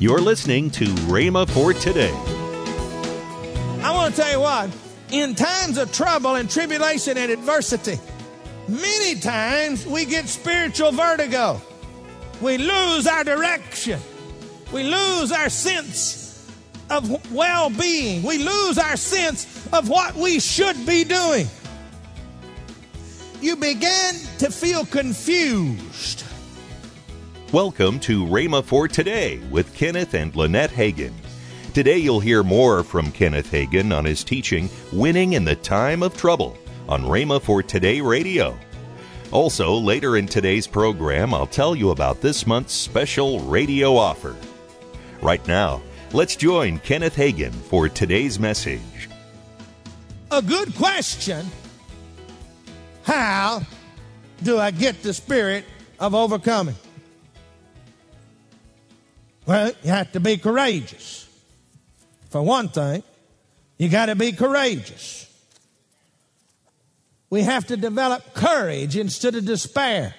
You're listening to Rhema for today. I want to tell you what, in times of trouble and tribulation and adversity, many times we get spiritual vertigo. We lose our direction. We lose our sense of well being. We lose our sense of what we should be doing. You begin to feel confused. Welcome to Rhema for Today with Kenneth and Lynette Hagin. Today you'll hear more from Kenneth Hagin on his teaching Winning in the Time of Trouble on Rhema for Today Radio. Also, later in today's program, I'll tell you about this month's special radio offer. Right now, let's join Kenneth Hagin for today's message. A good question How do I get the spirit of overcoming? Well, you have to be courageous. For one thing, you got to be courageous. We have to develop courage instead of despair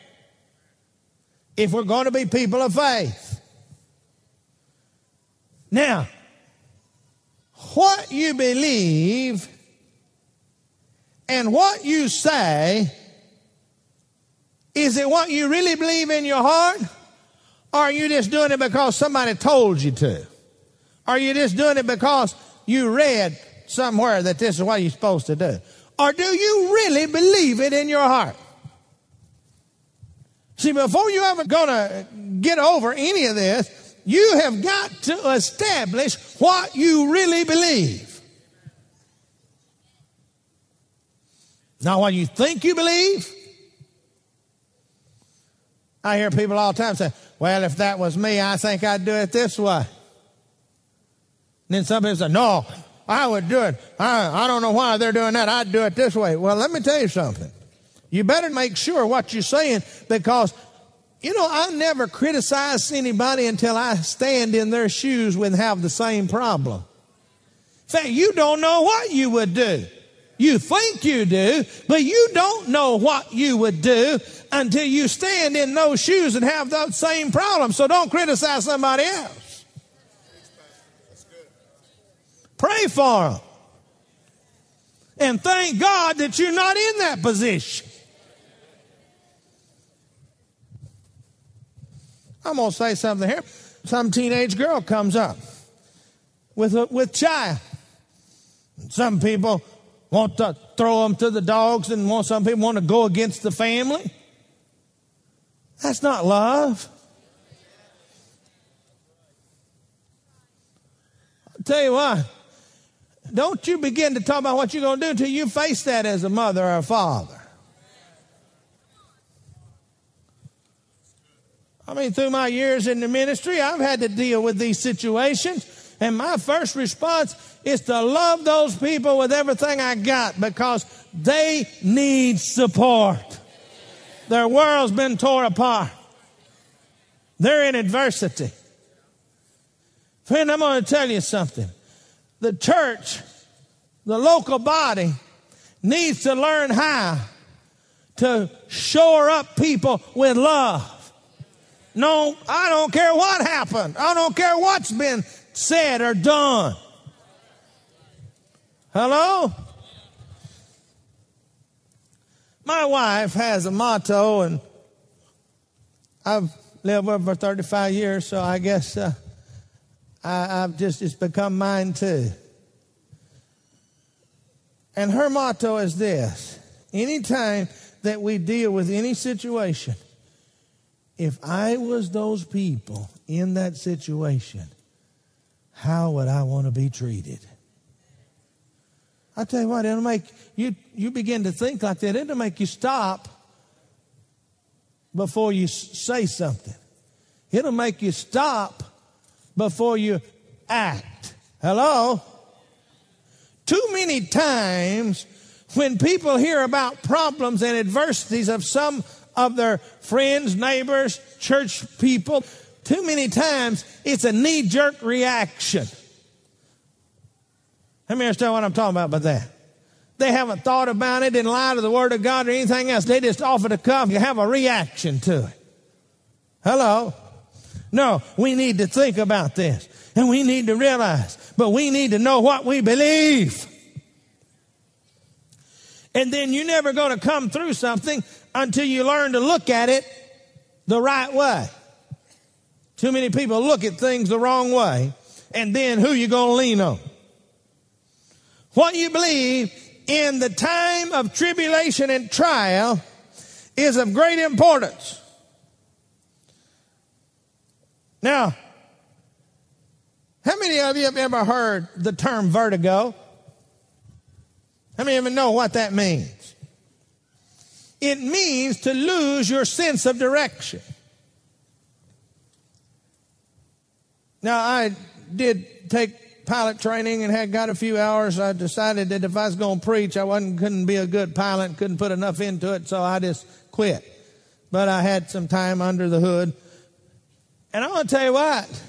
if we're going to be people of faith. Now, what you believe and what you say, is it what you really believe in your heart? Or are you just doing it because somebody told you to? Are you just doing it because you read somewhere that this is what you're supposed to do? Or do you really believe it in your heart? See, before you ever gonna get over any of this, you have got to establish what you really believe. Not what you think you believe. I hear people all the time say, well, if that was me, I think I'd do it this way. And then some people say, no, I would do it. I, I don't know why they're doing that. I'd do it this way. Well, let me tell you something. You better make sure what you're saying because, you know, I never criticize anybody until I stand in their shoes and have the same problem. In fact, you don't know what you would do. You think you do, but you don't know what you would do until you stand in those shoes and have that same problem. So don't criticize somebody else. Pray for them. And thank God that you're not in that position. I'm going to say something here. Some teenage girl comes up with, a, with child. Some people want to throw them to the dogs and want, some people want to go against the family. That's not love. I'll tell you what, don't you begin to talk about what you're going to do until you face that as a mother or a father. I mean, through my years in the ministry, I've had to deal with these situations. And my first response is to love those people with everything I got because they need support. Their world's been torn apart. They're in adversity. Friend, I'm going to tell you something. The church, the local body, needs to learn how to shore up people with love. No, I don't care what happened. I don't care what's been said or done. Hello? My wife has a motto, and I've lived with her for 35 years, so I guess uh, I, have just, it's become mine too. And her motto is this anytime that we deal with any situation, if I was those people in that situation, how would I want to be treated? I tell you what, it'll make you, you begin to think like that. It'll make you stop before you say something. It'll make you stop before you act. Hello? Too many times when people hear about problems and adversities of some of their friends, neighbors, church people, too many times it's a knee jerk reaction. Let me understand what I'm talking about by that. They haven't thought about it in light of the Word of God or anything else. They just offer to come. You have a reaction to it. Hello. No, we need to think about this and we need to realize, but we need to know what we believe. And then you're never going to come through something until you learn to look at it the right way. Too many people look at things the wrong way, and then who you going to lean on? What you believe in the time of tribulation and trial is of great importance. Now, how many of you have ever heard the term vertigo? How many of you know what that means? It means to lose your sense of direction. Now, I did take pilot training and had got a few hours. I decided that if I was going to preach, I wasn't couldn't be a good pilot, couldn't put enough into it, so I just quit. But I had some time under the hood. And I want to tell you what,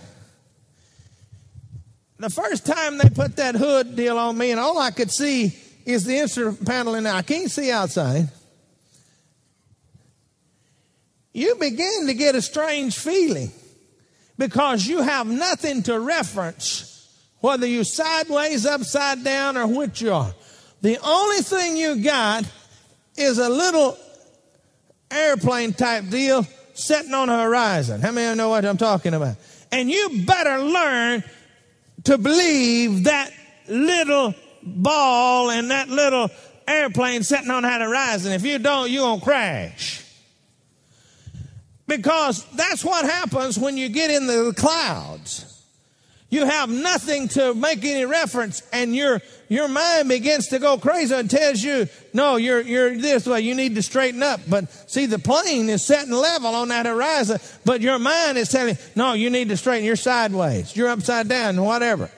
the first time they put that hood deal on me, and all I could see is the instrument panel, and I can't see outside. You begin to get a strange feeling because you have nothing to reference whether you're sideways, upside down, or which you are. The only thing you got is a little airplane type deal sitting on the horizon. How many of you know what I'm talking about? And you better learn to believe that little ball and that little airplane sitting on that horizon. If you don't, you're going to crash. Because that's what happens when you get in the clouds. You have nothing to make any reference and your, your mind begins to go crazy and tells you, no, you're, you're this way. You need to straighten up. But see, the plane is setting level on that horizon, but your mind is telling, no, you need to straighten. You're sideways. You're upside down, whatever.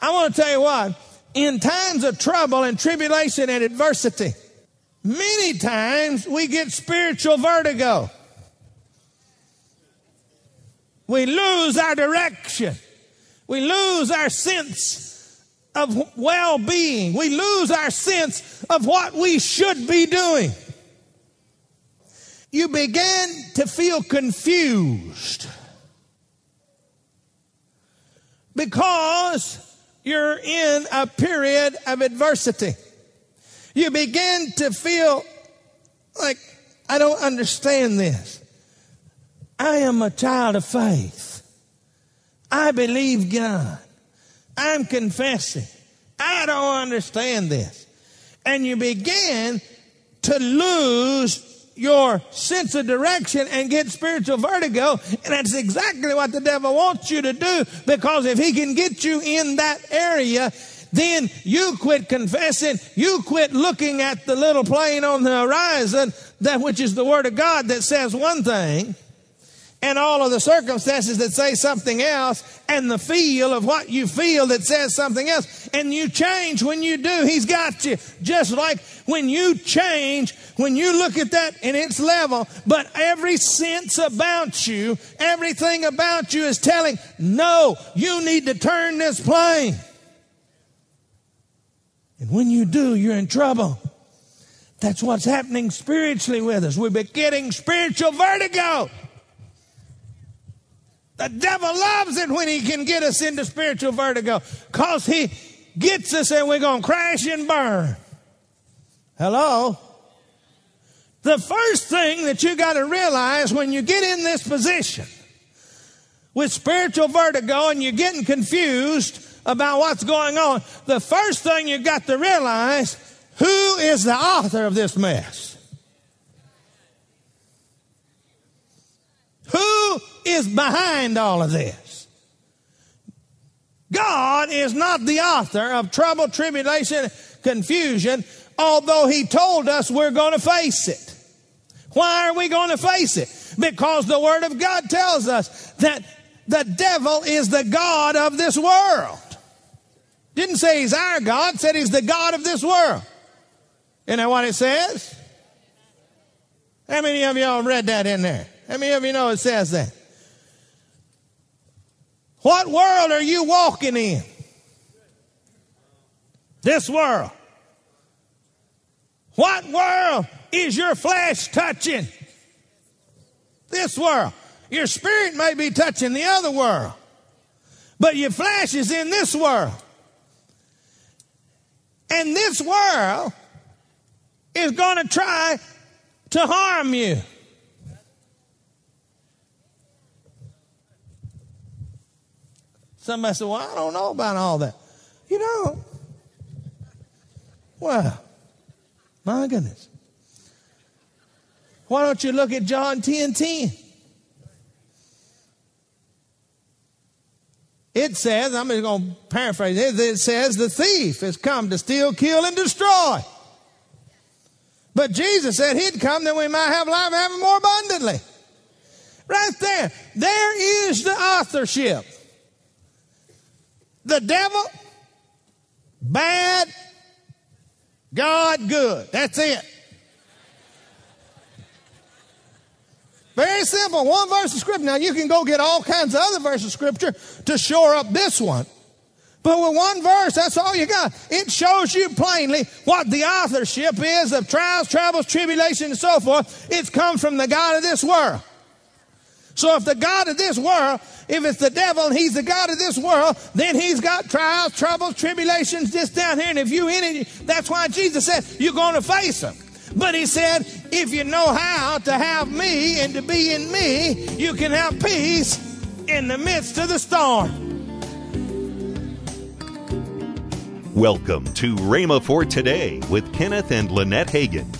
I want to tell you what, in times of trouble and tribulation and adversity, many times we get spiritual vertigo. We lose our direction. We lose our sense of well being. We lose our sense of what we should be doing. You begin to feel confused because you're in a period of adversity. You begin to feel like, I don't understand this. I am a child of faith. I believe God. I'm confessing. I don't understand this. And you begin to lose your sense of direction and get spiritual vertigo. And that's exactly what the devil wants you to do because if he can get you in that area, then you quit confessing, you quit looking at the little plane on the horizon, that which is the word of God that says one thing and all of the circumstances that say something else and the feel of what you feel that says something else. And you change when you do. He's got you. Just like when you change, when you look at that in its level, but every sense about you, everything about you is telling, no, you need to turn this plane. And when you do, you're in trouble. That's what's happening spiritually with us. We're getting spiritual vertigo. The devil loves it when he can get us into spiritual vertigo because he gets us and we're going to crash and burn. Hello? The first thing that you got to realize when you get in this position with spiritual vertigo and you're getting confused about what's going on, the first thing you got to realize who is the author of this mess? Who is behind all of this? God is not the author of trouble, tribulation, confusion, although He told us we're going to face it. Why are we going to face it? Because the Word of God tells us that the devil is the God of this world. Didn't say he's our God, said he's the God of this world. Isn't that what it says? How many of y'all read that in there? How many of you know it says that? What world are you walking in? This world. What world is your flesh touching? This world. Your spirit may be touching the other world, but your flesh is in this world. And this world is going to try to harm you. Somebody said, Well, I don't know about all that. You know, well, my goodness. Why don't you look at John 10 10? It says, I'm just going to paraphrase it, it says, the thief has come to steal, kill, and destroy. But Jesus said he'd come that we might have life and have it more abundantly. Right there. There is the authorship. The devil, bad, God, good. That's it. Very simple. One verse of scripture. Now you can go get all kinds of other verses of scripture to shore up this one. But with one verse, that's all you got. It shows you plainly what the authorship is of trials, troubles, tribulation, and so forth. It's come from the God of this world. So if the God of this world, if it's the devil and he's the God of this world, then he's got trials, troubles, tribulations just down here. And if you in it, that's why Jesus said you're going to face them. But he said, if you know how to have me and to be in me, you can have peace in the midst of the storm. Welcome to Rhema for Today with Kenneth and Lynette Hagin.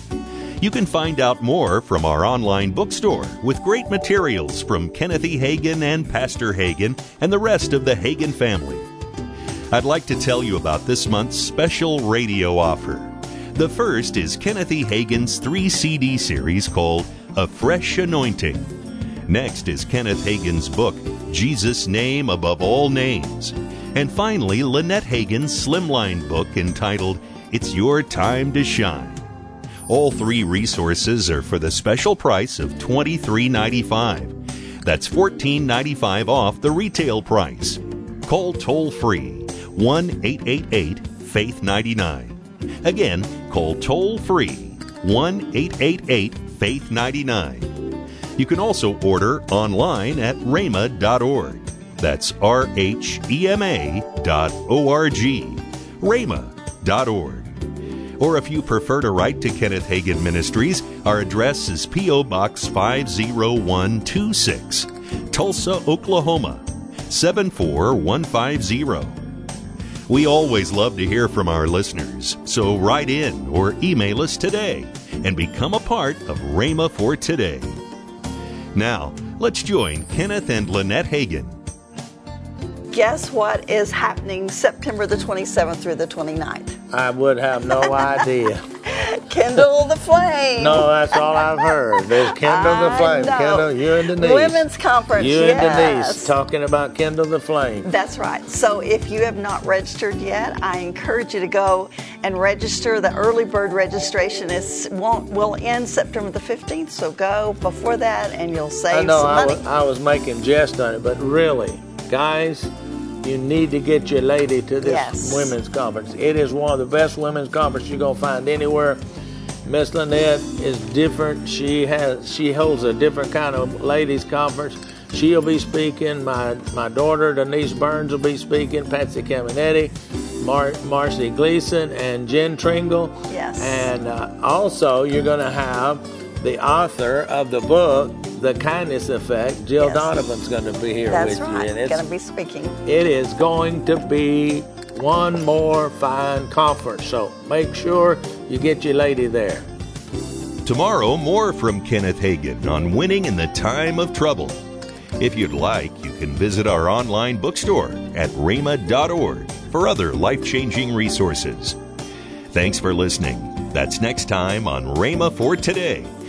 You can find out more from our online bookstore with great materials from Kenneth E. Hagin and Pastor Hagin and the rest of the Hagin family. I'd like to tell you about this month's special radio offer. The first is Kenneth E. Hagin's three CD series called A Fresh Anointing. Next is Kenneth Hagin's book, Jesus' Name Above All Names. And finally, Lynette Hagin's slimline book entitled It's Your Time to Shine. All three resources are for the special price of $23.95. That's $14.95 off the retail price. Call toll free 1 888 Faith 99. Again, call toll free 1 888 Faith 99. You can also order online at rhema.org. That's R H E M A dot O R G. rhema.org. Or if you prefer to write to Kenneth Hagin Ministries, our address is P.O. Box 50126, Tulsa, Oklahoma 74150. We always love to hear from our listeners, so write in or email us today and become a part of Rhema for Today. Now, let's join Kenneth and Lynette Hagin. Guess what is happening September the 27th through the 29th? I would have no idea. Kindle the flame. No, that's all I've heard. There's Kindle the flame. know. Kindle, you and Denise. Women's conference. You yes. and Denise talking about Kindle the flame. That's right. So if you have not registered yet, I encourage you to go and register. The early bird registration is won't will end September the 15th. So go before that, and you'll save I know some I was, I was making jest on it, but really, guys, you need to get your lady to this Yes. women's conference. It is one of the best women's conferences you're gonna find anywhere. Miss Lynette is different. She has she holds a different kind of ladies conference. She'll be speaking. My my daughter Denise Burns will be speaking. Patsy Cameneti, Mar- Marcy Gleason, and Jen Tringale. Yes. And uh, also, you're going to have the author of the book, The Kindness Effect, Jill Yes. Donovan's going to be here That's with right. you. And it's, Going to be speaking. it is going to be one more fine conference. So make sure you get your lady there. Tomorrow, more from Kenneth Hagin on winning in the time of trouble. If you'd like, you can visit our online bookstore at rhema.org for other life changing resources. Thanks for listening. That's next time on Rhema for Today